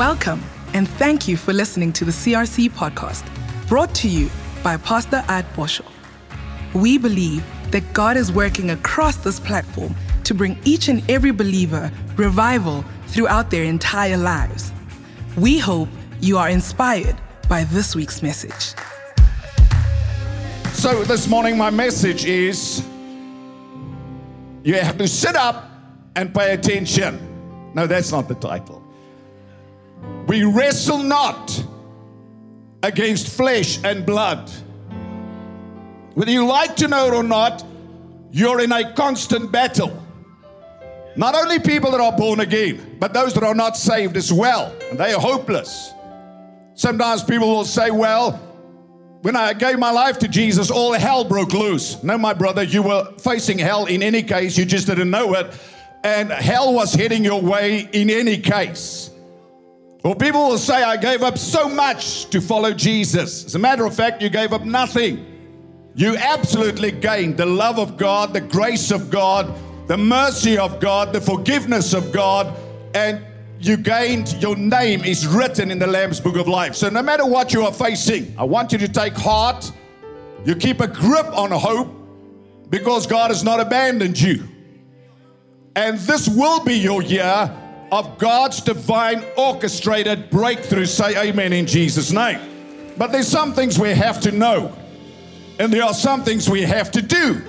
Welcome, and thank you for listening to the CRC podcast, brought to you by Pastor At Boshoff. We believe that God is working across this platform to bring each and every believer revival throughout their entire lives. We hope you are inspired by this week's message. So, this morning, my message is you have to sit up and pay attention. No, that's not the title. We wrestle not against flesh and blood. Whether you like to know it or not, you're in a constant battle. Not only people that are born again, but those that are not saved as well. And they are hopeless. Sometimes people will say, Well, when I gave my life to Jesus, all hell broke loose. No, my brother, you were facing hell in any case, you just didn't know it. And hell was heading your way in any case. Or people will say, I gave up so much to follow Jesus. As a matter of fact, you gave up nothing. You absolutely gained the love of God, the grace of God, the mercy of God, the forgiveness of God, and you gained, your name is written in the Lamb's Book of Life. So no matter what you are facing, I want you to take heart. You keep a grip on hope because God has not abandoned you. And this will be your year of God's divine orchestrated breakthrough. Say amen in Jesus' name. But there's some things we have to know, and there are some things we have to do.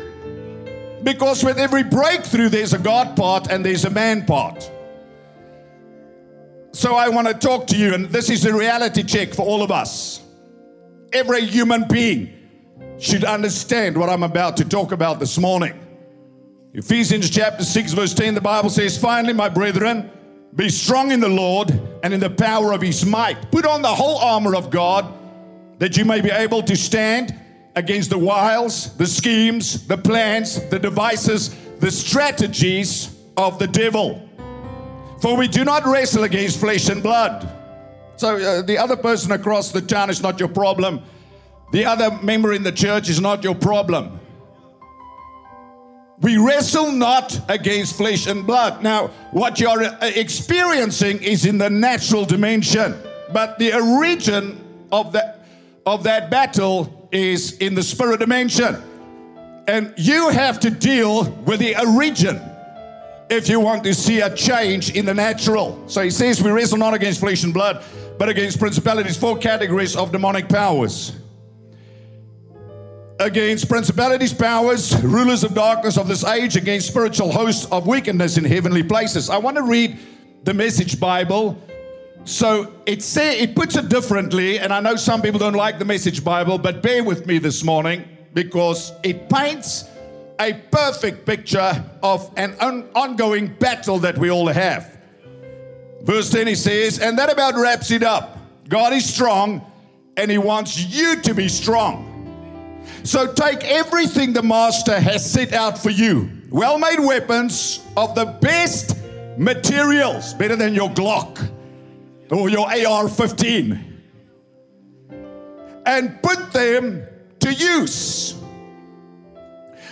Because with every breakthrough, there's a God part and there's a man part. So I want to talk to you, and this is a reality check for all of us. Every human being should understand what I'm about to talk about this morning. Ephesians chapter 6, verse 10, the Bible says, Finally, my brethren, be strong in the Lord and in the power of his might. Put on the whole armor of God that you may be able to stand against the wiles, the schemes, the plans, the devices, the strategies of the devil. For we do not wrestle against flesh and blood. So uh, the other person across the town is not your problem. The other member in the church is not your problem. We wrestle not against flesh and blood. Now, what you're uh, experiencing is in the natural dimension, but the origin of that of that battle is in the spirit dimension. And you have to deal with the origin if you want to see a change in the natural. So he says we wrestle not against flesh and blood, but against principalities, four categories of demonic powers against principalities, powers, rulers of darkness of this age, against spiritual hosts of wickedness in heavenly places. I want to read the Message Bible. So it say it puts it differently, and I know some people don't like the Message Bible, but bear with me this morning because it paints a perfect picture of an on- ongoing battle that we all have. Verse 10 he says, and that about wraps it up. God is strong, and He wants you to be strong. So take everything the master has set out for you well made weapons of the best materials, better than your Glock or your AR 15, and put them to use.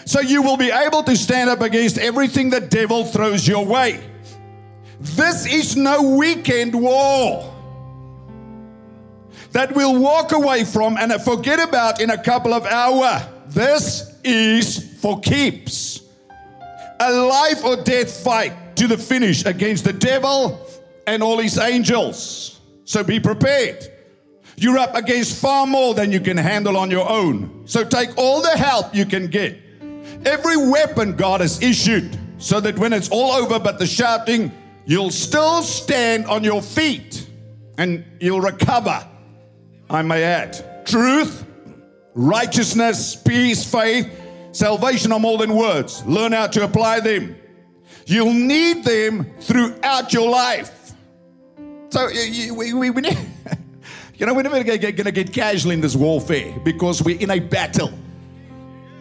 So you will be able to stand up against everything the devil throws your way. This is no weekend war that we'll walk away from and forget about in a couple of hours. This is for keeps. A life or death fight to the finish against the devil and all his angels. So be prepared. You're up against far more than you can handle on your own. So take all the help you can get. Every weapon God has issued so that when it's all over but the shouting, you'll still stand on your feet and you'll recover I may add. Truth, righteousness, peace, faith, salvation are more than words. Learn how to apply them. You'll need them throughout your life. So we, we, we you know, we're never going to get casual in this warfare because we're in a battle.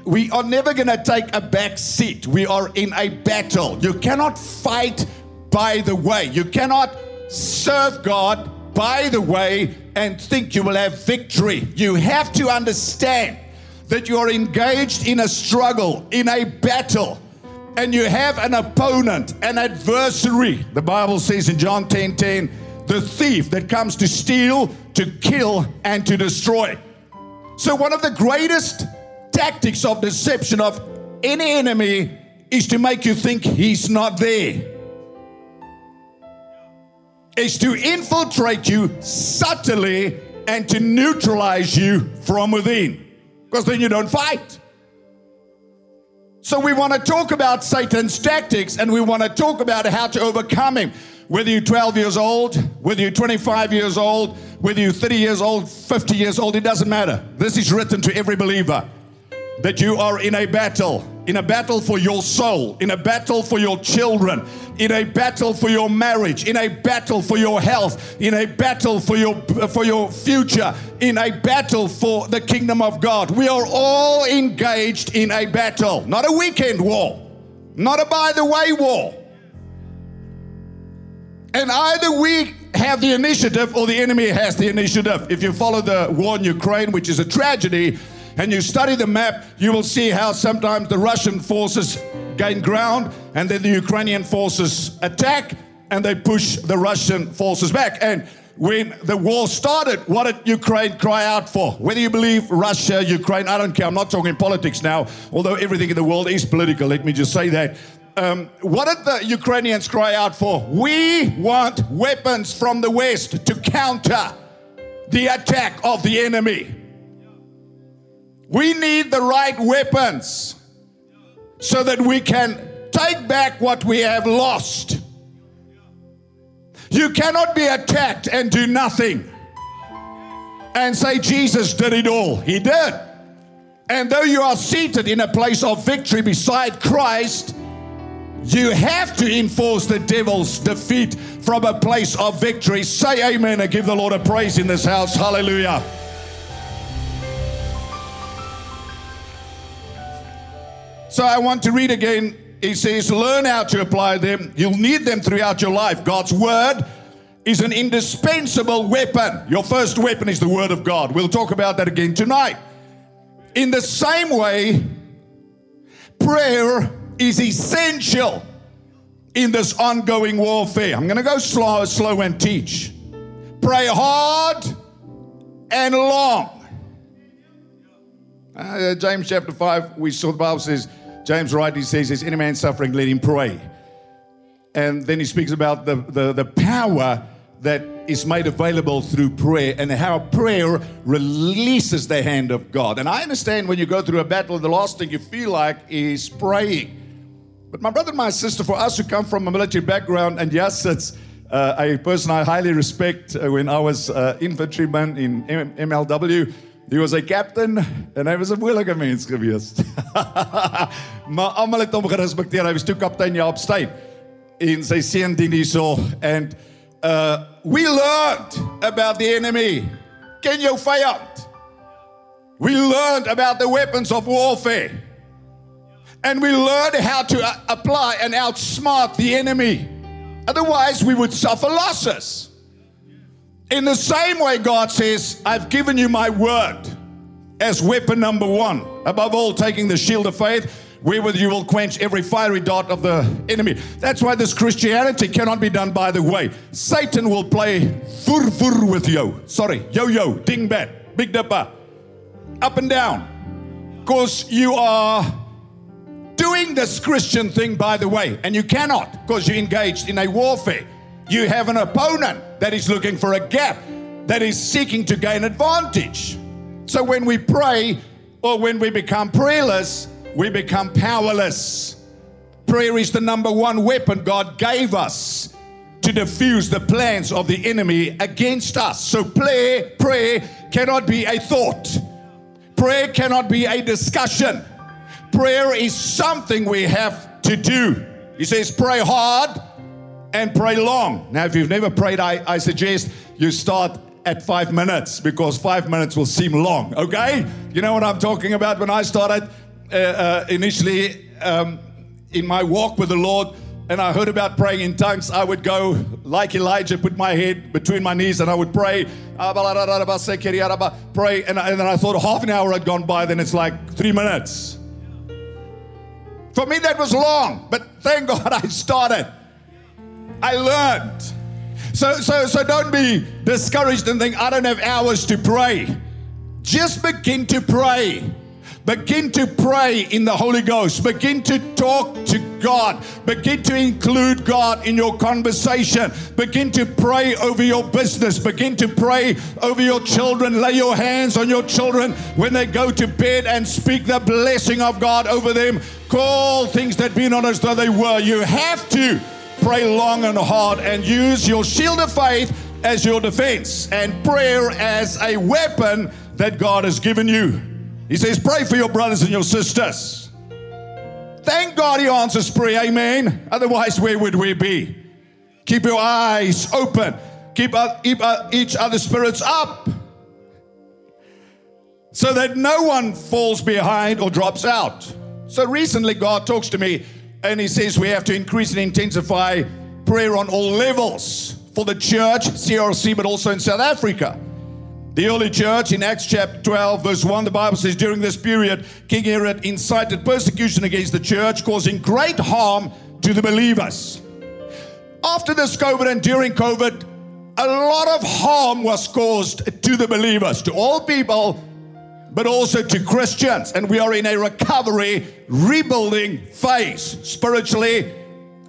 We are never going to take a back seat. We are in a battle. You cannot fight by the way. You cannot serve God by the way and think you will have victory. You have to understand that you are engaged in a struggle, in a battle, and you have an opponent, an adversary. The Bible says in John 10 10, the thief that comes to steal, to kill, and to destroy. So, one of the greatest tactics of deception of any enemy is to make you think he's not there. Is to infiltrate you subtly and to neutralize you from within. Because then you don't fight. So we want to talk about Satan's tactics and we want to talk about how to overcome him. Whether you're 12 years old, whether you're 25 years old, whether you're 30 years old, 50 years old, it doesn't matter. This is written to every believer that you are in a battle, in a battle for your soul, in a battle for your children, in a battle for your marriage, in a battle for your health, in a battle for your for your future, in a battle for the kingdom of God. We are all engaged in a battle, not a weekend war, not a by the way war. And either we have the initiative or the enemy has the initiative. If you follow the war in Ukraine, which is a tragedy, and you study the map, you will see how sometimes the Russian forces gain ground and then the Ukrainian forces attack and they push the Russian forces back. And when the war started, what did Ukraine cry out for? Whether you believe Russia, Ukraine, I don't care. I'm not talking politics now, although everything in the world is political. Let me just say that. Um, what did the Ukrainians cry out for? We want weapons from the West to counter the attack of the enemy. We need the right weapons so that we can take back what we have lost. You cannot be attacked and do nothing and say, Jesus did it all. He did. And though you are seated in a place of victory beside Christ, you have to enforce the devil's defeat from a place of victory. Say amen and give the Lord a praise in this house. Hallelujah. So I want to read again. He says, Learn how to apply them. You'll need them throughout your life. God's word is an indispensable weapon. Your first weapon is the word of God. We'll talk about that again tonight. In the same way, prayer is essential in this ongoing warfare. I'm going to go slow, slow and teach. Pray hard and long. Uh, James chapter 5, we saw the Bible says, James rightly says, Is any man suffering, let him pray. And then he speaks about the, the, the power that is made available through prayer and how prayer releases the hand of God. And I understand when you go through a battle, the last thing you feel like is praying. But my brother and my sister, for us who come from a military background, and yes, it's uh, a person I highly respect uh, when I was uh, infantryman in M- MLW. He was 'n captain en hy was 'n moeilike mens gewees. maar almal het hom gerespekteer. Hy was toe kaptein Jaap Steyn in sy seun dien hierso and uh we learned about the enemy. Ken jou vyand. We learned about the weapons of warfare. And we learned how to uh, apply and outsmart the enemy. Otherwise, we would suffer losses. In the same way, God says, I've given you my word as weapon number one. Above all, taking the shield of faith, wherewith you will quench every fiery dart of the enemy. That's why this Christianity cannot be done by the way. Satan will play fur fur with you. Sorry, yo yo, ding bat, big dipper, up and down. Because you are doing this Christian thing by the way, and you cannot because you're engaged in a warfare. You have an opponent that is looking for a gap, that is seeking to gain advantage. So when we pray or when we become prayerless, we become powerless. Prayer is the number one weapon God gave us to diffuse the plans of the enemy against us. So prayer, prayer cannot be a thought. Prayer cannot be a discussion. Prayer is something we have to do. He says, pray hard and pray long. Now, if you've never prayed, I, I suggest you start at five minutes because five minutes will seem long, okay? You know what I'm talking about? When I started uh, uh, initially um, in my walk with the Lord, and I heard about praying in tongues, I would go like Elijah, put my head between my knees, and I would pray, pray, and, and then I thought half an hour had gone by, then it's like three minutes. For me, that was long, but thank God I started. I learned. So, so, so don't be discouraged and think, I don't have hours to pray. Just begin to pray. Begin to pray in the Holy Ghost. Begin to talk to God. Begin to include God in your conversation. Begin to pray over your business. Begin to pray over your children. Lay your hands on your children when they go to bed and speak the blessing of God over them. Call things that be not as though they were. You have to pray long and hard and use your shield of faith as your defense and prayer as a weapon that God has given you. He says, Pray for your brothers and your sisters. Thank God He answers prayer, amen. Otherwise, where would we be? Keep your eyes open, keep, keep uh, each other's spirits up so that no one falls behind or drops out. So recently, God talks to me and He says we have to increase and intensify prayer on all levels for the church, CRC, but also in South Africa. The early church in Acts chapter 12, verse 1, the Bible says, During this period, King Herod incited persecution against the church, causing great harm to the believers. After this COVID and during COVID, a lot of harm was caused to the believers, to all people, but also to Christians. And we are in a recovery, rebuilding phase spiritually,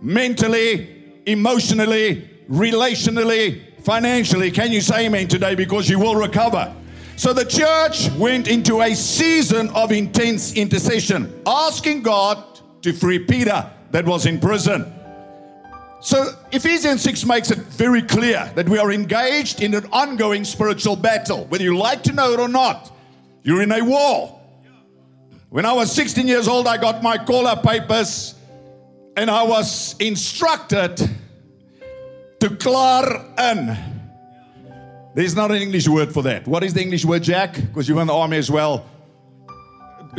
mentally, emotionally, relationally, financially. Can you say amen today? Because you will recover. So the church went into a season of intense intercession, asking God to free Peter that was in prison. So Ephesians 6 makes it very clear that we are engaged in an ongoing spiritual battle. Whether you like to know it or not, you're in a war. When I was 16 years old, I got my call up papers and I was instructed to klaar in. There's not an English word for that. What is the English word, Jack? Because you were in the army as well.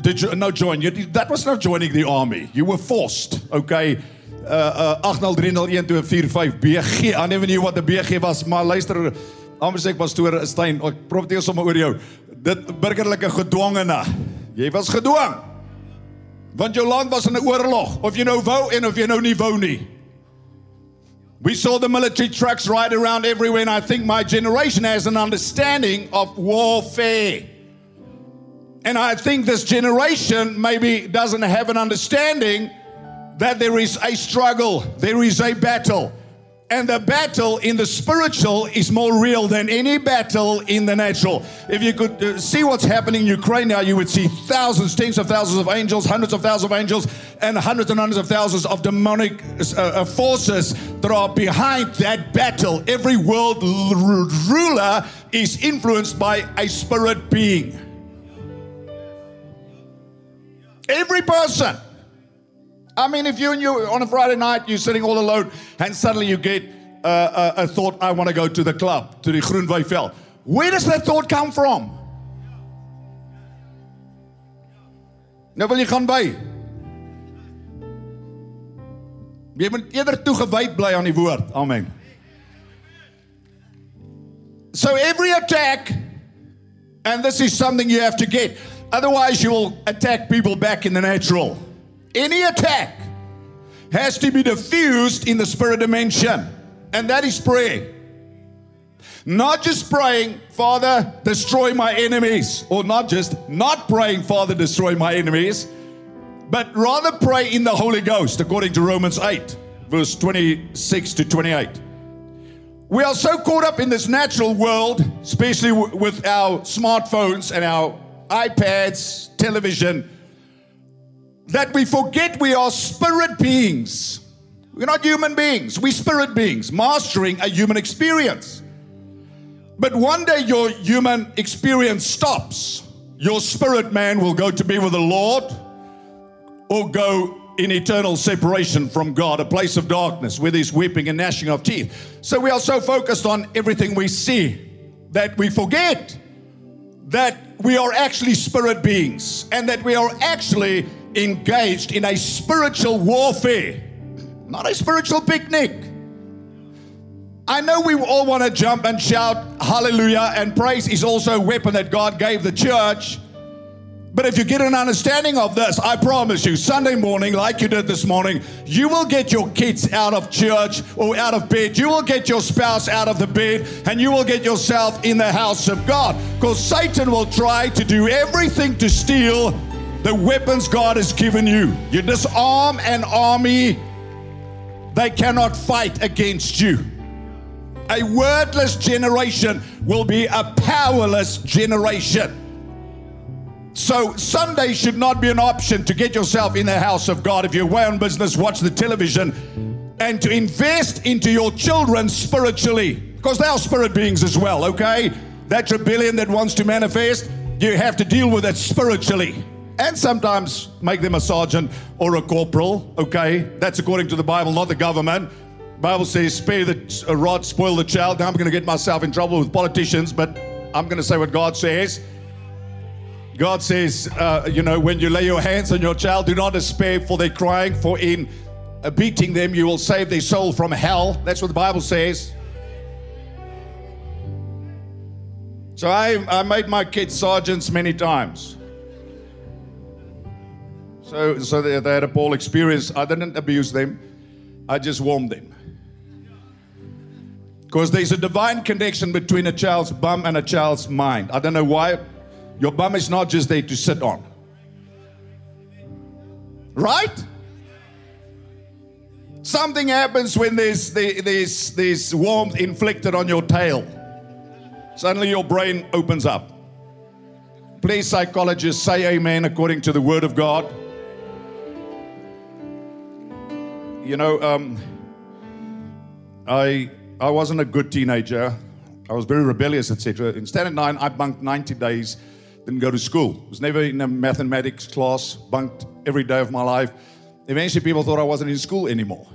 Did you no join? You, that was not joining the army. You were forced. Okay. Uh uh 80301245 BG. I never knew what the BG was, maar luister, anders ek pastoor Stein, ek profeteer sommer oor jou. Dit burgerlike gedwongene. Jy was gedwong. Want jou land was in 'n oorlog, of jy nou wou en of jy nou nie wou nie. We saw the military trucks ride around everywhere, and I think my generation has an understanding of warfare. And I think this generation maybe doesn't have an understanding that there is a struggle, there is a battle. And the battle in the spiritual is more real than any battle in the natural. If you could uh, see what's happening in Ukraine now, you would see thousands, tens of thousands of angels, hundreds of thousands of angels, and hundreds and hundreds of thousands of demonic uh, uh forces that are behind that battle. Every world l- ruler is influenced by a spirit being. Every person. I mean, if you and you on a Friday night, you're sitting all alone, and suddenly you get uh, a, thought, I want to go to the club, to the Groenwyveld. Where does that thought come from? Nou wil jy gaan by. Jy moet eerder toegewyd bly aan die woord. Amen. So every attack and this is something you have to get. Otherwise you will attack people back in the natural. Any attack has to be diffused in the spirit dimension, and that is praying. Not just praying, Father, destroy my enemies, or not just not praying, Father, destroy my enemies, but rather pray in the Holy Ghost, according to Romans 8, verse 26 to 28. We are so caught up in this natural world, especially w- with our smartphones and our iPads, television that we forget we are spirit beings. We're not human beings, we're spirit beings mastering a human experience. But one day your human experience stops. Your spirit man will go to be with the Lord or go in eternal separation from God, a place of darkness where there's weeping and gnashing of teeth. So we are so focused on everything we see that we forget that we are actually spirit beings and that we are actually engaged in a spiritual warfare, not a spiritual picnic. I know we all want to jump and shout hallelujah, and praise is also a weapon that God gave the church. But if you get an understanding of this, I promise you, Sunday morning, like you did this morning, you will get your kids out of church or out of bed. You will get your spouse out of the bed and you will get yourself in the house of God. Because Satan will try to do everything to steal the weapons God has given you. You disarm an army, they cannot fight against you. A wordless generation will be a powerless generation. So, Sunday should not be an option to get yourself in the house of God. If you're away on business, watch the television and to invest into your children spiritually because they are spirit beings as well, okay? That rebellion that wants to manifest, you have to deal with it spiritually. And sometimes make them a sergeant or a corporal, okay? That's according to the Bible, not the government. Bible says, spare the rod, spoil the child. Now I'm going to get myself in trouble with politicians, but I'm going to say what God says. God says, uh, you know, when you lay your hands on your child, do not despair for their crying, for in uh, beating them you will save their soul from hell. That's what the Bible says. So I, I made my kids sergeants many times. So, so they, they had a Paul experience. I didn't abuse them, I just warmed them. Because there's a divine connection between a child's bum and a child's mind. I don't know why. Your bum is not just there to sit on. Right? Something happens when there's, there's, there's warmth inflicted on your tail. Suddenly your brain opens up. Please, psychologists, say amen according to the word of God. You know, um, I I wasn't a good teenager. I was very rebellious, etc. In Standard 9, I bunked 90 days, didn't go to school. Was never in a mathematics class, bunked every day of my life. Eventually, people thought I wasn't in school anymore.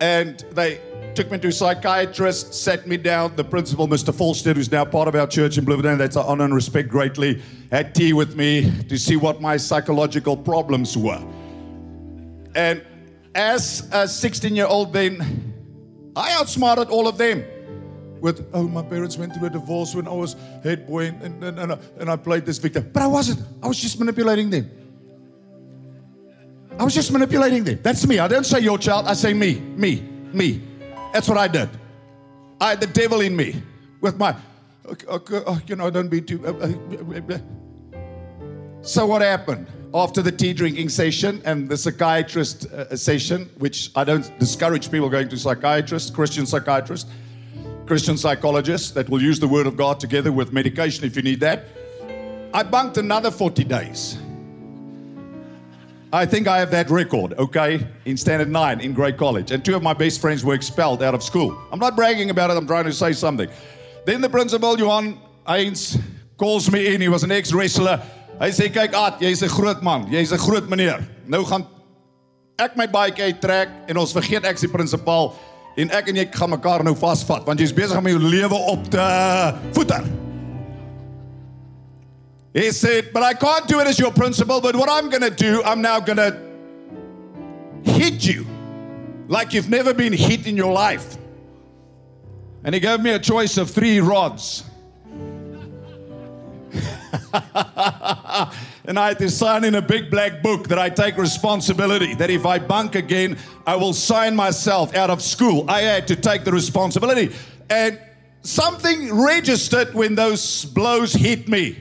And they took me to a psychiatrist, sat me down. The principal, Mr. Falstead, who's now part of our church in Bloemfontein, that's I honor and respect greatly, had tea with me to see what my psychological problems were. And as a 16 year old, then I outsmarted all of them with, oh, my parents went through a divorce when I was head boy and, and, and, and I played this victim. But I wasn't. I was just manipulating them. I was just manipulating them. That's me. I don't say your child. I say me, me, me. That's what I did. I had the devil in me with my, oh, you know, don't be too. Uh, uh, uh, so what happened? After the tea drinking session and the psychiatrist uh, session, which I don't discourage people going to psychiatrists, Christian psychiatrists, Christian psychologists that will use the Word of God together with medication if you need that. I bunked another 40 days. I think I have that record, okay, in Standard 9 in Grey College. And two of my best friends were expelled out of school. I'm not bragging about it, I'm trying to say something. Then the principal, Johan Ains, calls me in. He was an ex wrestler. Hy sê kyk At, jy's 'n groot man, jy's 'n groot meneer. Nou gaan ek my baadjie uittrek en ons vergeet ek's die prinsipaal en ek en jy gaan mekaar nou vasvat want jy's besig om jou lewe op te voeter. He said, but I can't do it as your principal, but what I'm going to do, I'm now going to hit you like you've never been hit in your life. And he gave me a choice of three rods. and I had to sign in a big black book that I take responsibility, that if I bunk again, I will sign myself out of school. I had to take the responsibility. And something registered when those blows hit me.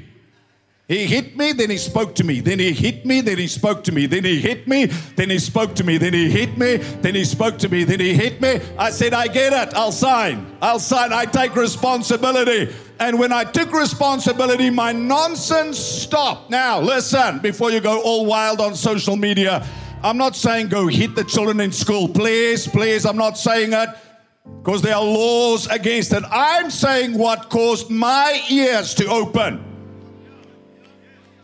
He hit me, then he spoke to me. Then he hit me, then he spoke to me. Then he hit me, then he spoke to me. Then he hit me, then he spoke to me. Then he hit me. I said, I get it. I'll sign. I'll sign. I take responsibility. And when I took responsibility, my nonsense stopped. Now, listen, before you go all wild on social media, I'm not saying go hit the children in school. Please, please, I'm not saying it because there are laws against it. I'm saying what caused my ears to open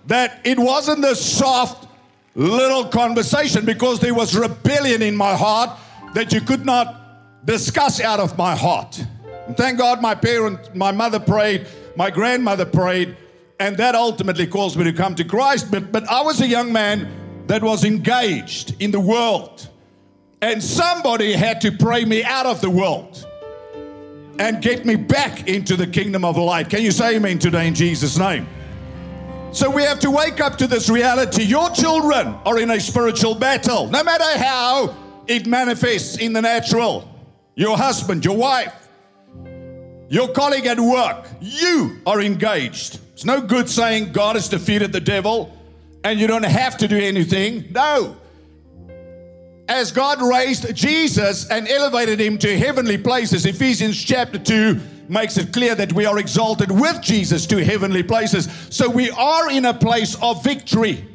that it wasn't a soft little conversation because there was rebellion in my heart that you could not discuss out of my heart. And thank God my parent, my mother prayed, my grandmother prayed, and that ultimately caused me to come to Christ. But, but I was a young man that was engaged in the world. And somebody had to pray me out of the world and get me back into the kingdom of light. Can you say amen today in Jesus' name? So we have to wake up to this reality. Your children are in a spiritual battle, no matter how it manifests in the natural. Your husband, your wife, your colleague at work, you are engaged. It's no good saying God has defeated the devil and you don't have to do anything. No. As God raised Jesus and elevated him to heavenly places, Ephesians chapter 2 makes it clear that we are exalted with Jesus to heavenly places. So we are in a place of victory.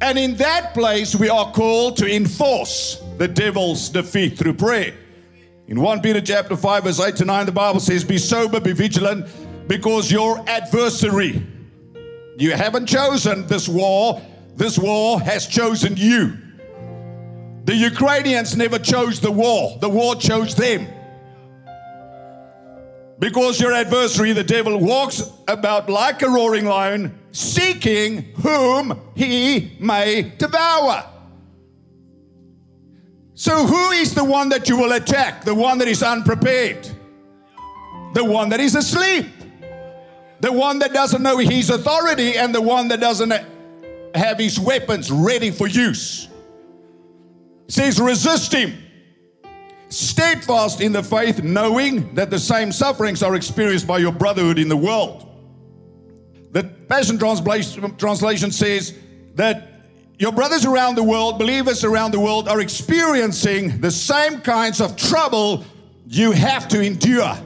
And in that place, we are called to enforce the devil's defeat through prayer. In 1 Peter chapter 5, verse 8 to 9, the Bible says, Be sober, be vigilant, because your adversary, you haven't chosen this war, this war has chosen you. The Ukrainians never chose the war, the war chose them. Because your adversary, the devil, walks about like a roaring lion, seeking whom he may devour. So, who is the one that you will attack? The one that is unprepared, the one that is asleep, the one that doesn't know his authority, and the one that doesn't have his weapons ready for use. Says, resist him. Steadfast in the faith, knowing that the same sufferings are experienced by your brotherhood in the world. The Passion Translation says that your brothers around the world, believers around the world, are experiencing the same kinds of trouble you have to endure.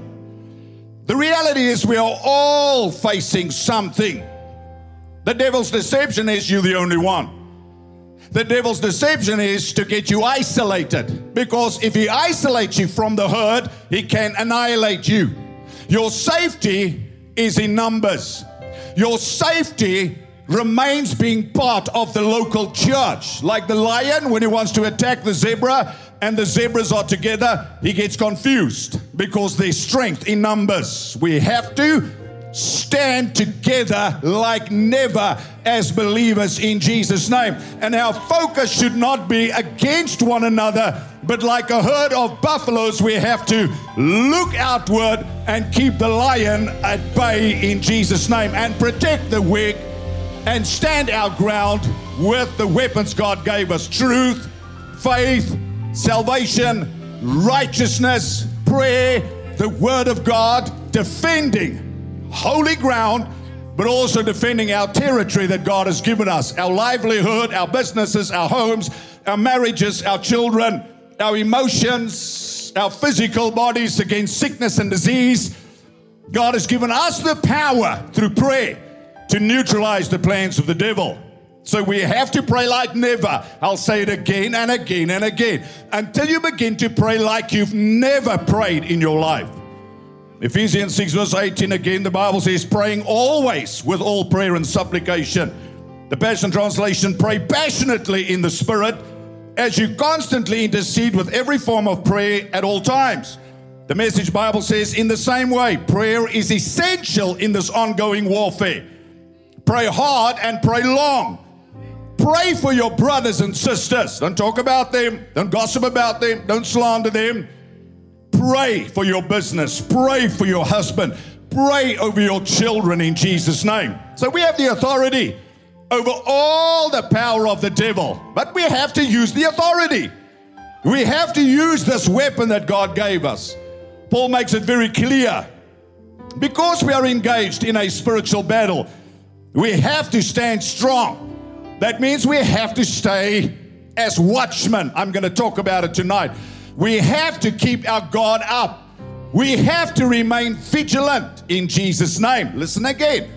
The reality is, we are all facing something. The devil's deception is you're the only one. The devil's deception is to get you isolated because if he isolates you from the herd, he can annihilate you. Your safety is in numbers. Your safety remains being part of the local church. Like the lion, when he wants to attack the zebra and the zebras are together, he gets confused because there's strength in numbers. We have to stand together like never as believers in Jesus' name. And our focus should not be against one another, but like a herd of buffaloes, we have to look outward and keep the lion at bay in Jesus' name and protect the weak and stand our ground with the weapons God gave us truth, faith, salvation, righteousness, prayer, the Word of God, defending holy ground, but also defending our territory that God has given us our livelihood, our businesses, our homes, our marriages, our children, our emotions, our physical bodies against sickness and disease. God has given us the power through prayer to neutralize the plans of the devil. So we have to pray like never. I'll say it again and again and again until you begin to pray like you've never prayed in your life. Ephesians 6, verse 18 again, the Bible says, praying always with all prayer and supplication. The Passion Translation, pray passionately in the Spirit as you constantly intercede with every form of prayer at all times. The Message Bible says, in the same way, prayer is essential in this ongoing warfare. Pray hard and pray long. Pray for your brothers and sisters. Don't talk about them. Don't gossip about them. Don't slander them. Pray for your business. Pray for your husband. Pray over your children in Jesus' name. So we have the authority over all the power of the devil, but we have to use the authority. We have to use this weapon that God gave us. Paul makes it very clear. Because we are engaged in a spiritual battle, we have to stand strong. That means we have to stay as watchmen. I'm going to talk about it tonight. We have to keep our guard up. We have to remain vigilant in Jesus' name. Listen again.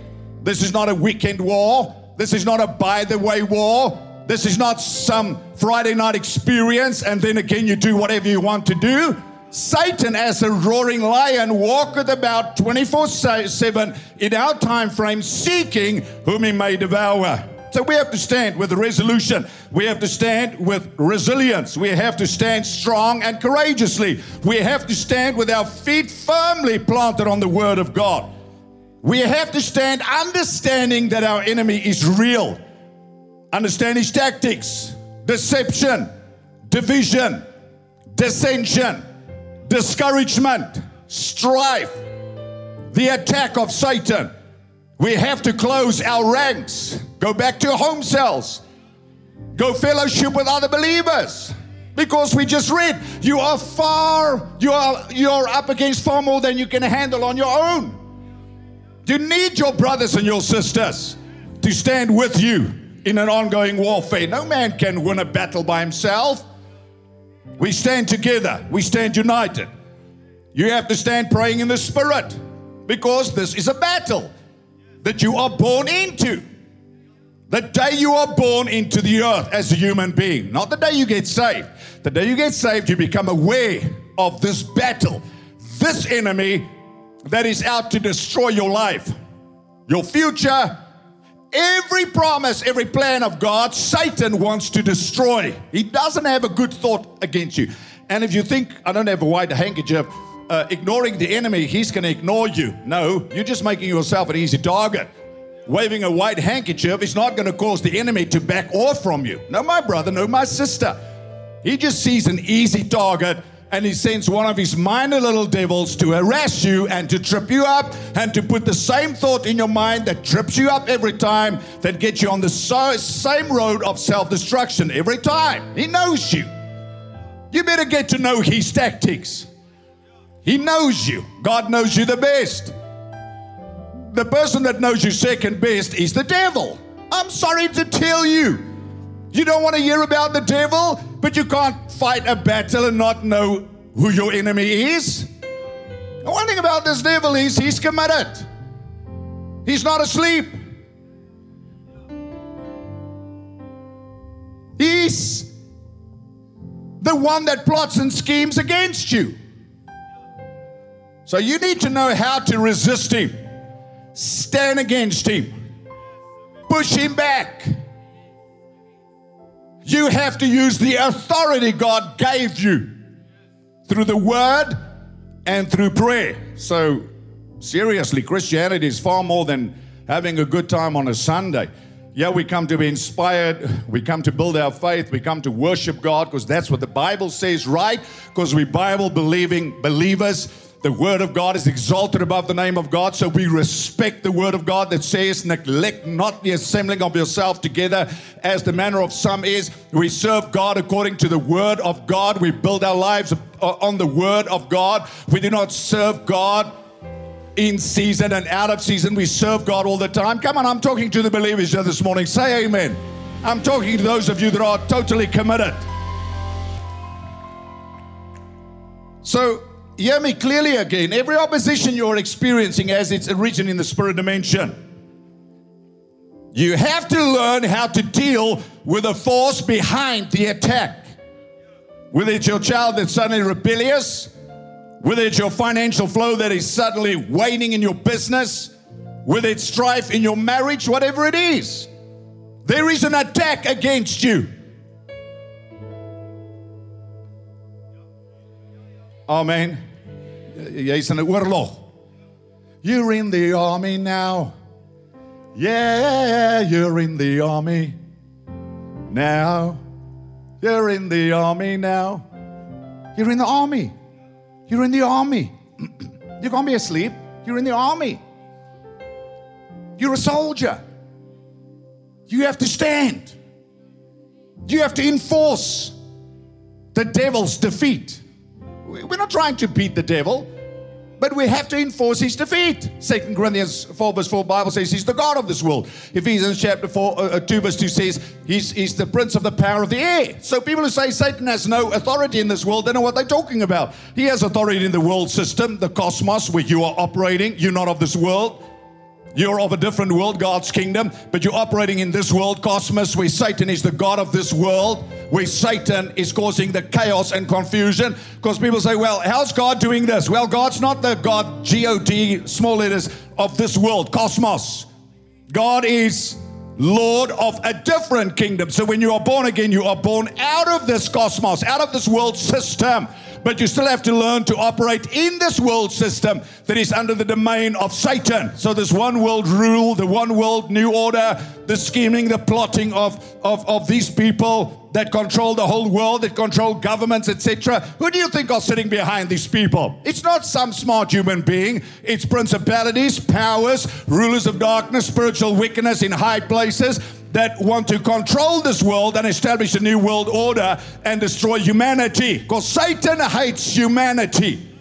This is not a weekend war. This is not a by the way war. This is not some Friday night experience and then again you do whatever you want to do. Satan, as a roaring lion, walketh about 24 7 in our time frame, seeking whom he may devour. So we have to stand with resolution. We have to stand with resilience. We have to stand strong and courageously. We have to stand with our feet firmly planted on the Word of God. We have to stand understanding that our enemy is real. Understand his tactics, deception, division, dissension discouragement, strife, the attack of Satan. We have to close our ranks, go back to your home cells, go fellowship with other believers. Because we just read, you are far, you are you're up against far more than you can handle on your own. You need your brothers and your sisters to stand with you in an ongoing warfare. No man can win a battle by himself. We stand together, we stand united. You have to stand praying in the Spirit because this is a battle that you are born into. The day you are born into the earth as a human being, not the day you get saved. The day you get saved, you become aware of this battle, this enemy that is out to destroy your life, your future, every promise, every plan of God, Satan wants to destroy. He doesn't have a good thought against you. And if you think, I don't have a white handkerchief, uh, ignoring the enemy, he's going to ignore you. No, you're just making yourself an easy target. Waving a white handkerchief is not going to cause the enemy to back off from you. No, my brother, no, my sister. He just sees an easy target and he sends one of his minor little devils to harass you and to trip you up and to put the same thought in your mind that trips you up every time, that gets you on the so, same road of self destruction every time. He knows you. You better get to know his tactics. He knows you. God knows you the best. The person that knows you second best is the devil. I'm sorry to tell you. You don't want to hear about the devil, but you can't fight a battle and not know who your enemy is. The one thing about this devil is he's committed. He's not asleep. He's the one that plots and schemes against you. So you need to know how to resist him, stand against him, push him back. You have to use the authority God gave you through the word and through prayer. So, seriously, Christianity is far more than having a good time on a Sunday. Yeah, we come to be inspired. We come to build our faith. We come to worship God because that's what the Bible says, right? Because we Bible believing believers. The word of God is exalted above the name of God, so we respect the word of God that says, Neglect not the assembling of yourself together as the manner of some is. We serve God according to the word of God. We build our lives on the word of God. We do not serve God in season and out of season. We serve God all the time. Come on, I'm talking to the believers here this morning. Say amen. I'm talking to those of you that are totally committed. So, hear me clearly again. Every opposition you're experiencing has its origin in the spirit dimension. You have to learn how to deal with the force behind the attack. Whether it's your child that's suddenly rebellious, whether it's your financial flow that is suddenly waning in your business, whether it's strife in your marriage, whatever it is, there is an attack against you. Amen. Jy's in 'n oorlog. You're in the army now. Yeah, you're in the army now. You're in the army now. You're in the army. You're in the army. you can't be asleep. You're in the army. You're a soldier. You have to stand. You have to enforce the devil's defeat. We're not trying to beat the devil, but we have to enforce his defeat. Second Corinthians 4 verse 4 Bible says he's the God of this world. Ephesians chapter 4, uh, 2 verse 2 says he's, he's the prince of the power of the air. So people who say Satan has no authority in this world, they know what they're talking about. He has authority in the world system, the cosmos where you are operating. You're not of this world. You're of a different world, God's kingdom, but you're operating in this world, cosmos, where Satan is the God of this world, where Satan is causing the chaos and confusion. Because people say, well, how's God doing this? Well, God's not the God, G O D, small letters, of this world, cosmos. God is Lord of a different kingdom. So when you are born again, you are born out of this cosmos, out of this world system. But you still have to learn to operate in this world system that is under the domain of Satan. So, this one world rule, the one world new order, the scheming, the plotting of, of, of these people that control the whole world, that control governments, etc. Who do you think are sitting behind these people? It's not some smart human being, it's principalities, powers, rulers of darkness, spiritual wickedness in high places that want to control this world and establish a new world order and destroy humanity. Because Satan hates humanity.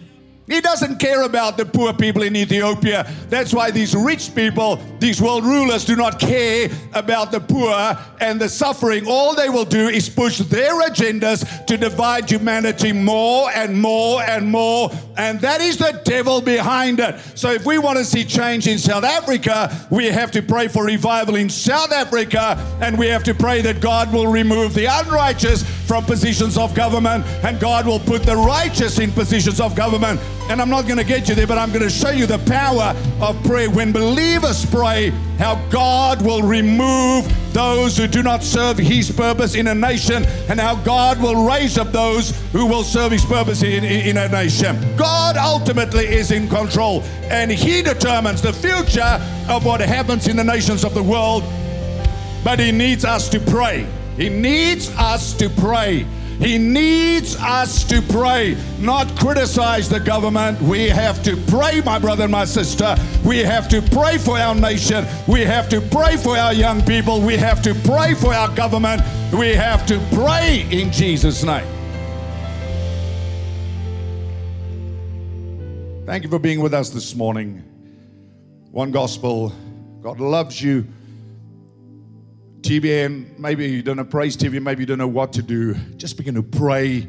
He doesn't care about the poor people in Ethiopia. That's why these rich people, these world rulers, do not care about the poor and the suffering. All they will do is push their agendas to divide humanity more and more and more. And that is the devil behind it. So if we want to see change in South Africa, we have to pray for revival in South Africa. And we have to pray that God will remove the unrighteous from positions of government and God will put the righteous in positions of government. And I'm not going to get you there, but I'm going to show you the power of prayer. When believers pray, how God will remove those who do not serve His purpose in a nation, and how God will raise up those who will serve His purpose in, in, in a nation. God ultimately is in control, and He determines the future of what happens in the nations of the world. But He needs us to pray. He needs us to pray. He needs us to pray, not criticize the government. We have to pray, my brother and my sister. We have to pray for our nation. We have to pray for our young people. We have to pray for our government. We have to pray in Jesus' name. Thank you for being with us this morning. One gospel. God loves you. TBN, maybe you don't know praise TV, maybe you don't know what to do. Just begin to pray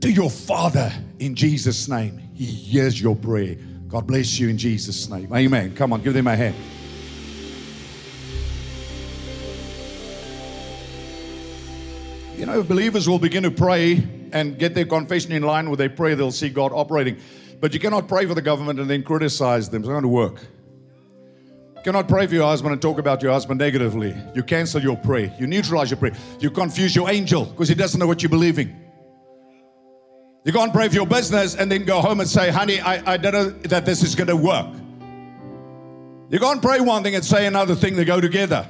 to your Father in Jesus' name. He hears your prayer. God bless you in Jesus' name. Amen. Come on, give them a hand. You know, believers will begin to pray and get their confession in line with their prayer, they'll see God operating. But you cannot pray for the government and then criticize them. It's not going to work. Cannot pray for your husband and talk about your husband negatively. You cancel your prayer. You neutralize your prayer. You confuse your angel because he doesn't know what you're believing. You can't pray for your business and then go home and say, honey, I, I don't know that this is going to work. You can't pray one thing and say another thing, they go together.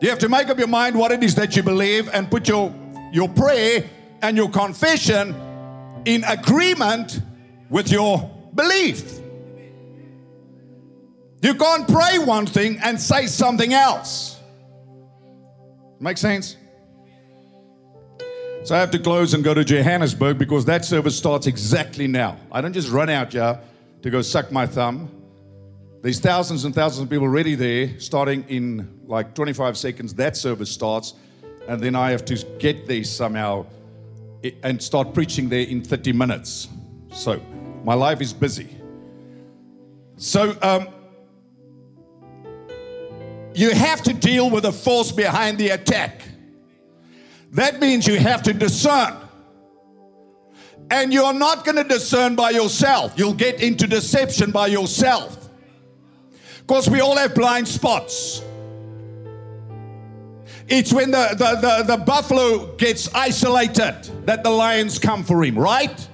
You have to make up your mind what it is that you believe and put your, your prayer and your confession in agreement with your belief. You can't pray one thing and say something else. Make sense? So I have to close and go to Johannesburg because that service starts exactly now. I don't just run out here to go suck my thumb. There's thousands and thousands of people already there, starting in like 25 seconds. That service starts, and then I have to get there somehow and start preaching there in 30 minutes. So my life is busy. So, um, you have to deal with the force behind the attack. That means you have to discern. And you're not going to discern by yourself. You'll get into deception by yourself. Because we all have blind spots. It's when the, the, the, the, buffalo gets isolated that the lions come for him, right?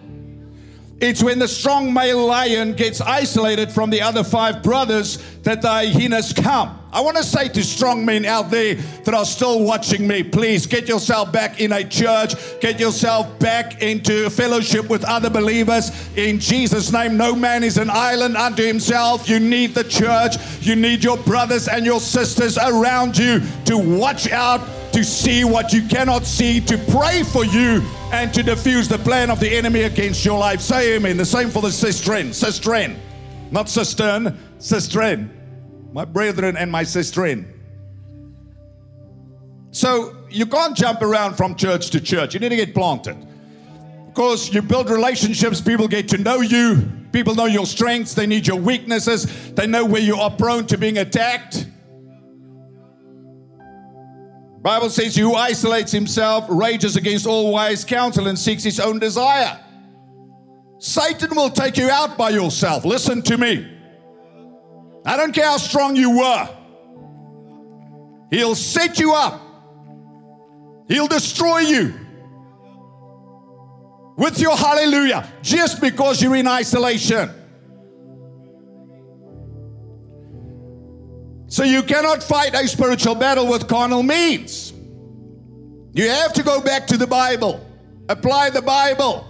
It's when the strong male lion gets isolated from the other five brothers that the hyenas come. I want to say to strong men out there that are still watching me, please get yourself back in a church, get yourself back into fellowship with other believers in Jesus' name. No man is an island unto himself. You need the church, you need your brothers and your sisters around you to watch out, to see what you cannot see, to pray for you, and to defuse the plan of the enemy against your life. Say amen. The same for the sistren, sistren, not cistern, sistren my brethren and my sister So you can't jump around from church to church. You need to get planted. Because you build relationships, people get to know you, people know your strengths, they need your weaknesses, they know where you are prone to being attacked. Bible says he who isolates himself rages against all wise counsel and seeks his own desire. Satan will take you out by yourself. Listen to me. I don't care how strong you were. He'll set you up. He'll destroy you. with your hallelujah just because you're in isolation. So you cannot fight a spiritual battle with carnal means. You have to go back to the Bible, apply the Bible,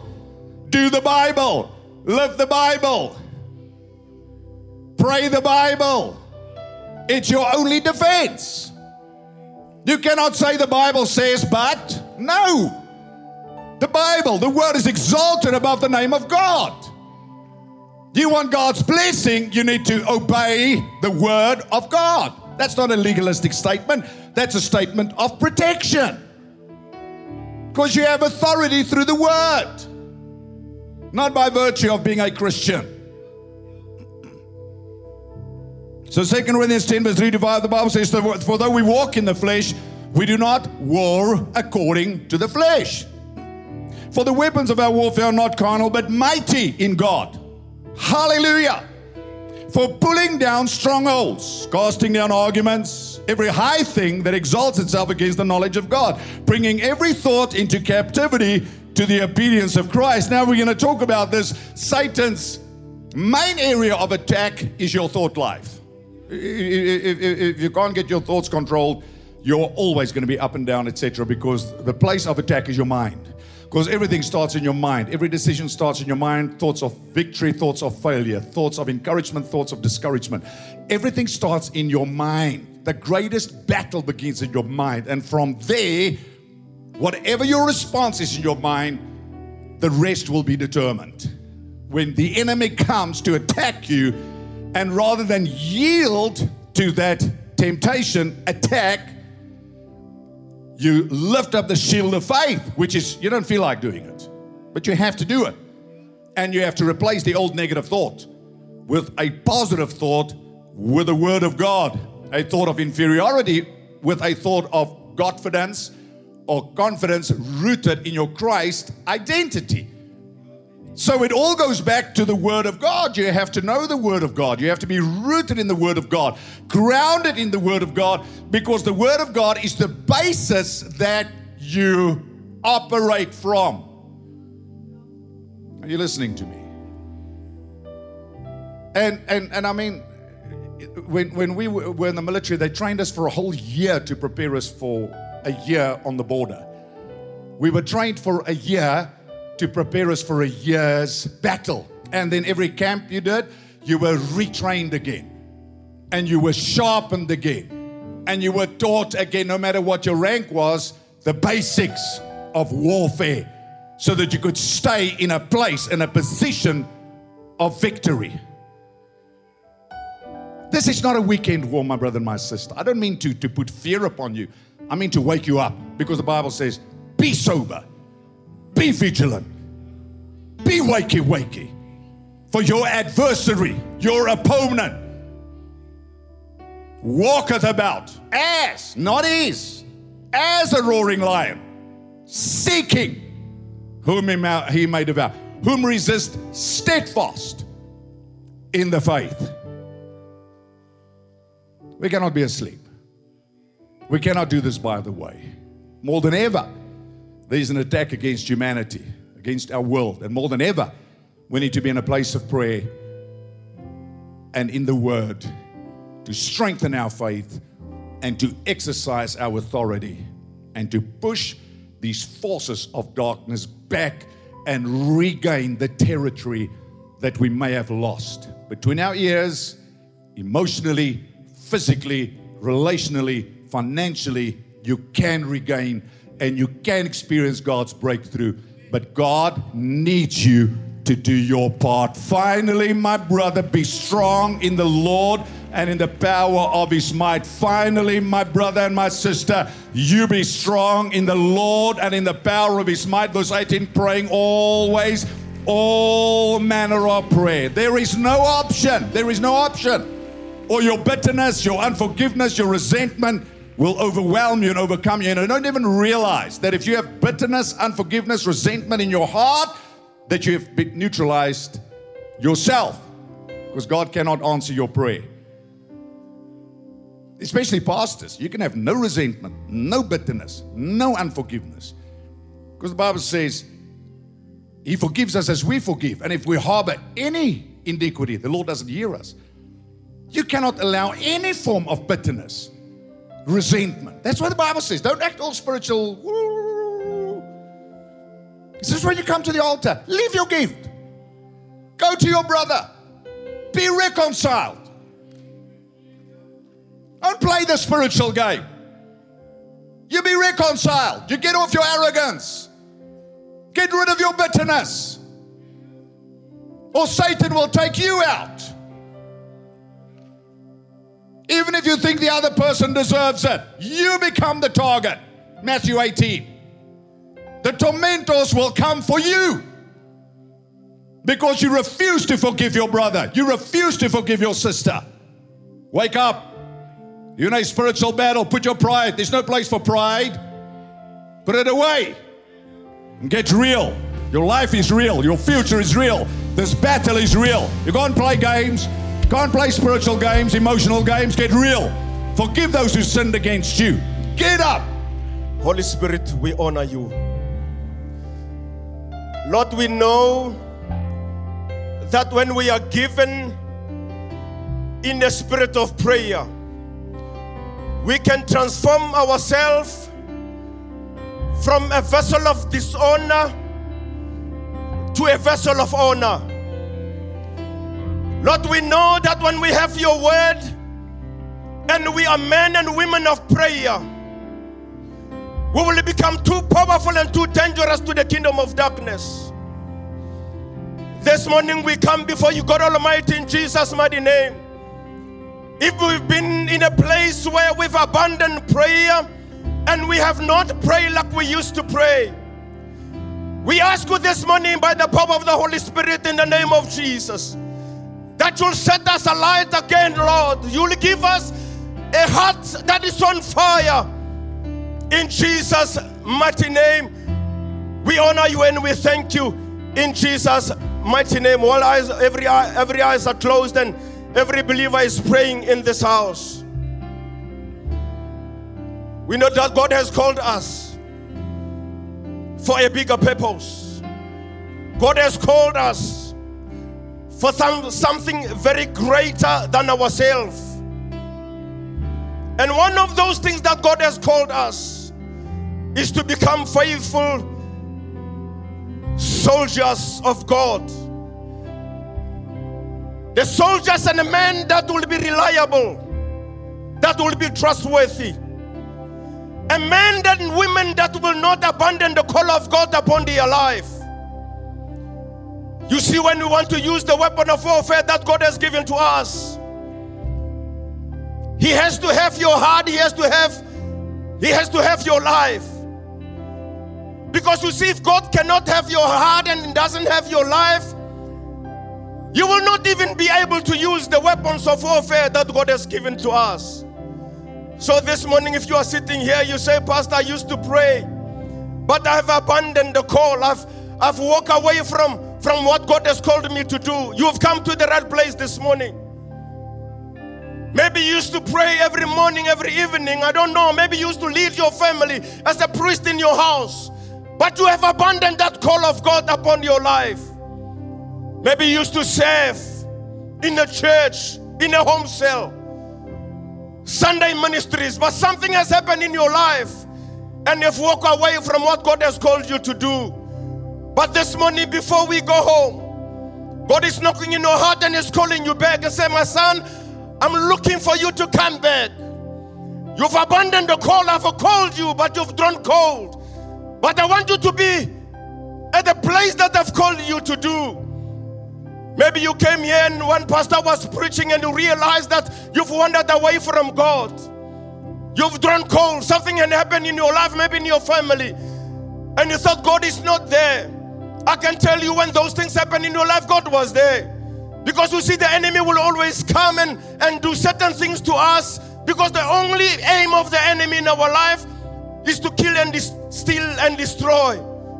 do the Bible, live the Bible, pray the Bible. It's your only defense. You cannot say the Bible says, but no. The Bible, the word is exalted above the name of God. You want God's blessing, you need to obey the word of God. That's not a legalistic statement, that's a statement of protection. Because you have authority through the word, not by virtue of being a Christian. So 2 Corinthians 10, verse 3 to 5, the Bible says, For though we walk in the flesh, we do not war according to the flesh. For the weapons of our warfare are not carnal, but mighty in God. Hallelujah. For pulling down strongholds, casting down arguments, every high thing that exalts itself against the knowledge of God, bringing every thought into captivity to the obedience of Christ. Now we're going to talk about this. Satan's main area of attack is your thought life. If, if, if you can't get your thoughts controlled, you're always going to be up and down, etc., because the place of attack is your mind. Because everything starts in your mind. Every decision starts in your mind. Thoughts of victory, thoughts of failure, thoughts of encouragement, thoughts of discouragement. Everything starts in your mind. The greatest battle begins in your mind. And from there, whatever your response is in your mind, the rest will be determined. When the enemy comes to attack you, and rather than yield to that temptation, attack, you lift up the shield of faith, which is you don't feel like doing it, but you have to do it. And you have to replace the old negative thought with a positive thought with the word of God, a thought of inferiority with a thought of confidence or confidence rooted in your Christ identity. So it all goes back to the Word of God. You have to know the Word of God. You have to be rooted in the Word of God, grounded in the Word of God, because the Word of God is the basis that you operate from. Are you listening to me? And and and I mean, when when we were in the military, they trained us for a whole year to prepare us for a year on the border. We were trained for a year to prepare us for a year's battle. And then every camp you did, you were retrained again. And you were sharpened again. And you were taught again, no matter what your rank was, the basics of warfare so that you could stay in a place, in a position of victory. This is not a weekend war, my brother and my sister. I don't mean to, to put fear upon you. I mean to wake you up because the Bible says, be sober. Be vigilant. Be wakey wakey. For your adversary, your opponent, walketh about as, not is, as a roaring lion, seeking whom he may, devour, whom resist steadfast in the faith. We cannot be asleep. We cannot do this by the way. More than ever, there's an attack against humanity, against our world. And more than ever, we need to be in a place of prayer and in the Word to strengthen our faith and to exercise our authority and to push these forces of darkness back and regain the territory that we may have lost between our ears, emotionally, physically, relationally, financially. You can regain and you can experience God's breakthrough. But God needs you to do your part. Finally, my brother, be strong in the Lord and in the power of his might. Finally, my brother and my sister, you be strong in the Lord and in the power of his might. Verse 18, praying always, all manner of prayer. There is no option. There is no option. Or your bitterness, your unforgiveness, your resentment, will overwhelm you and overcome you. And I don't even realize that if you have bitterness, unforgiveness, resentment in your heart, that you have neutralized yourself because God cannot answer your prayer. Especially pastors. You can have no resentment, no bitterness, no unforgiveness. Because the Bible says, He forgives us as we forgive. And if we harbor any iniquity, the Lord doesn't hear us. You cannot allow any form of bitterness, resentment. That's what the Bible says. Don't act all spiritual. This is when you come to the altar. Leave your gift. Go to your brother. Be reconciled. Don't play the spiritual game. You be reconciled. You get off your arrogance. Get rid of your bitterness. Or Satan will take you out. Even if you think the other person deserves it, you become the target. Matthew 18. The tormentors will come for you because you refuse to forgive your brother, you refuse to forgive your sister. Wake up. You're in a spiritual battle. Put your pride. There's no place for pride. Put it away. And get real. Your life is real. Your future is real. This battle is real. You go and play games. And play spiritual games, emotional games. Get real. Forgive those who sinned against you. Get up. Holy Spirit, we honor you. Lord, we know that when we are given in the spirit of prayer, we can transform ourselves from a vessel of dishonor to a vessel of honor. Lord, we know that when we have your word and we are men and women of prayer, we will become too powerful and too dangerous to the kingdom of darkness. This morning we come before you, God Almighty, in Jesus' mighty name. If we've been in a place where we've abandoned prayer and we have not prayed like we used to pray, we ask you this morning by the power of the Holy Spirit in the name of Jesus that you'll set us alight again, Lord. You'll give us a heart that is on fire. In Jesus' mighty name, we honor you and we thank you. In Jesus' mighty name, all eyes, every eye, every eyes are closed and every believer is praying in this house. We know that God has called us for a bigger purpose. God has called us for some, something very greater than ourselves. And one of those things that God has called us is to become faithful soldiers of God. The soldiers and the men that will be reliable, that will be trustworthy. A men and women that will not abandon the call of God upon their life. You see, when we want to use the weapon of warfare that God has given to us, He has to have your heart, He has to have, He has to have your life. Because you see, if God cannot have your heart and doesn't have your life, you will not even be able to use the weapons of warfare that God has given to us. So this morning, if you are sitting here, you say, Pastor, I used to pray, but I've abandoned the call. I've I've walked away from, from what God has called me to do. You've come to the right place this morning. Maybe you used to pray every morning, every evening. I don't know. Maybe you used to lead your family as a priest in your house. But you have abandoned that call of God upon your life. Maybe you used to serve in a church, in a home cell, Sunday ministries, but something has happened in your life and you've walked away from what God has called you to do. But this morning, before we go home, God is knocking in your heart and is calling you back and say, My son, I'm looking for you to come back. You've abandoned the call. I've called you, but you've drawn cold. But I want you to be at the place that I've called you to do. Maybe you came here and one pastor was preaching and you realized that you've wandered away from God. You've drawn cold. Something had happened in your life, maybe in your family. And you thought God is not there. I can tell you when those things happen in your life, God was there. Because you see, the enemy will always come and, and do certain things to us. Because the only aim of the enemy in our life is to kill and dis- steal and destroy,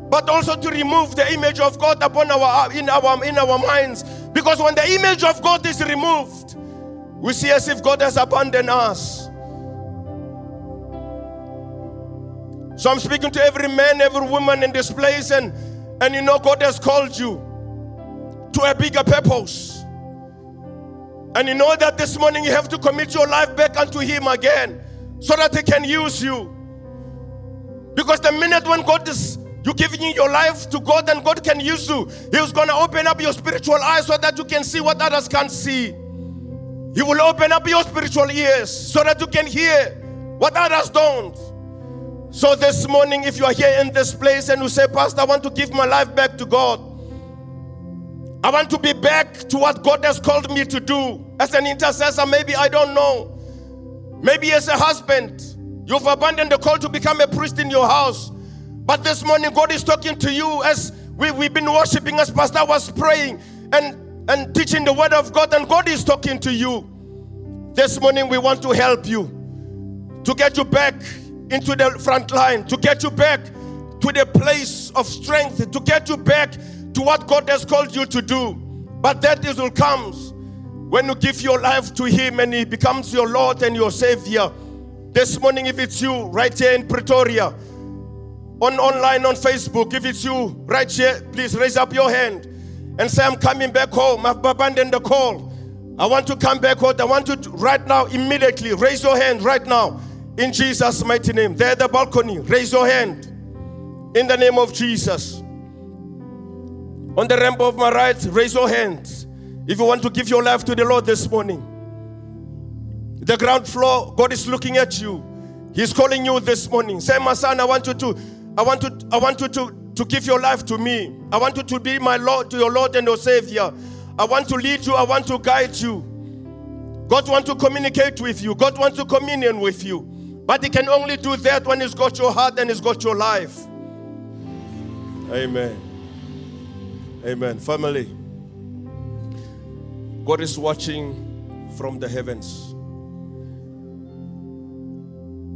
but also to remove the image of God upon our in our in our minds. Because when the image of God is removed, we see as if God has abandoned us. So I'm speaking to every man, every woman in this place, and and you know God has called you to a bigger purpose. And you know that this morning you have to commit your life back unto Him again so that He can use you. Because the minute when God is you giving your life to God and God can use you, He's gonna open up your spiritual eyes so that you can see what others can't see. He will open up your spiritual ears so that you can hear what others don't. So this morning, if you are here in this place and you say, Pastor, I want to give my life back to God. I want to be back to what God has called me to do as an intercessor. Maybe I don't know. Maybe as a husband, you've abandoned the call to become a priest in your house. But this morning, God is talking to you as we, we've been worshiping, as Pastor was praying and, and teaching the word of God, and God is talking to you. This morning, we want to help you to get you back into the front line, to get you back to the place of strength, to get you back to what God has called you to do. But that is will comes when you give your life to Him and He becomes your Lord and your Savior. This morning, if it's you right here in Pretoria, on online on Facebook, if it's you right here, please raise up your hand and say, I'm coming back home. I've abandoned the call. I want to come back home. I want to right now, immediately, raise your hand right now in Jesus' mighty name. There the balcony, raise your hand in the name of Jesus. On the ramp of my right, raise your hand. If you want to give your life to the Lord this morning, the ground floor, God is looking at you. He's calling you this morning. Say, my son, I want you to, I want to, I want you to, to give your life to me. I want you to be my Lord, to your Lord and your Savior. I want to lead you. I want to guide you. God wants to communicate with you. God wants to communion with you. But He can only do that when He's got your heart and He's got your life. Amen. Amen. Family, God is watching from the heavens,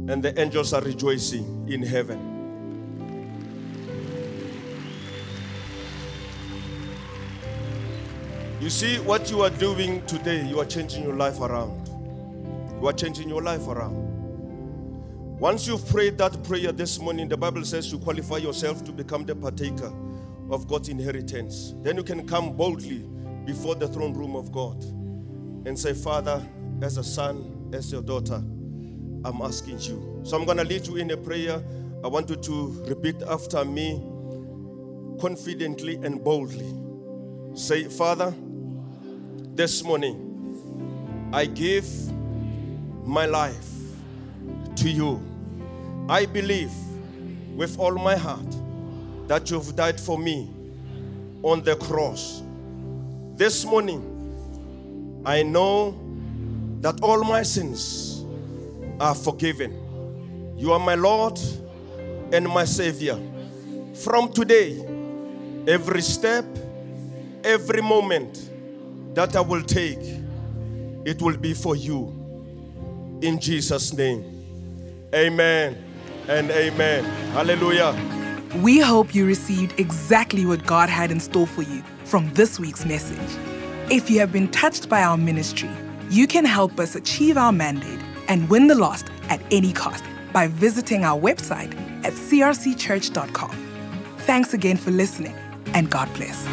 and the angels are rejoicing in heaven. You see, what you are doing today, you are changing your life around. You are changing your life around. Once you've prayed that prayer this morning, the Bible says you qualify yourself to become the partaker of God's inheritance. Then you can come boldly before the throne room of God and say, Father, as a son, as your daughter, I'm asking you. So I'm going to lead you in a prayer. I want you to repeat after me confidently and boldly. Say, Father, this morning I give my life to you. I believe with all my heart that you've died for me on the cross. This morning, I know that all my sins are forgiven. You are my Lord and my Savior. From today, every step, every moment that I will take, it will be for you. In Jesus' name. Amen and amen. Hallelujah. We hope you received exactly what God had in store for you from this week's message. If you have been touched by our ministry, you can help us achieve our mandate and win the lost at any cost by visiting our website at crcchurch.com. Thanks again for listening, and God bless.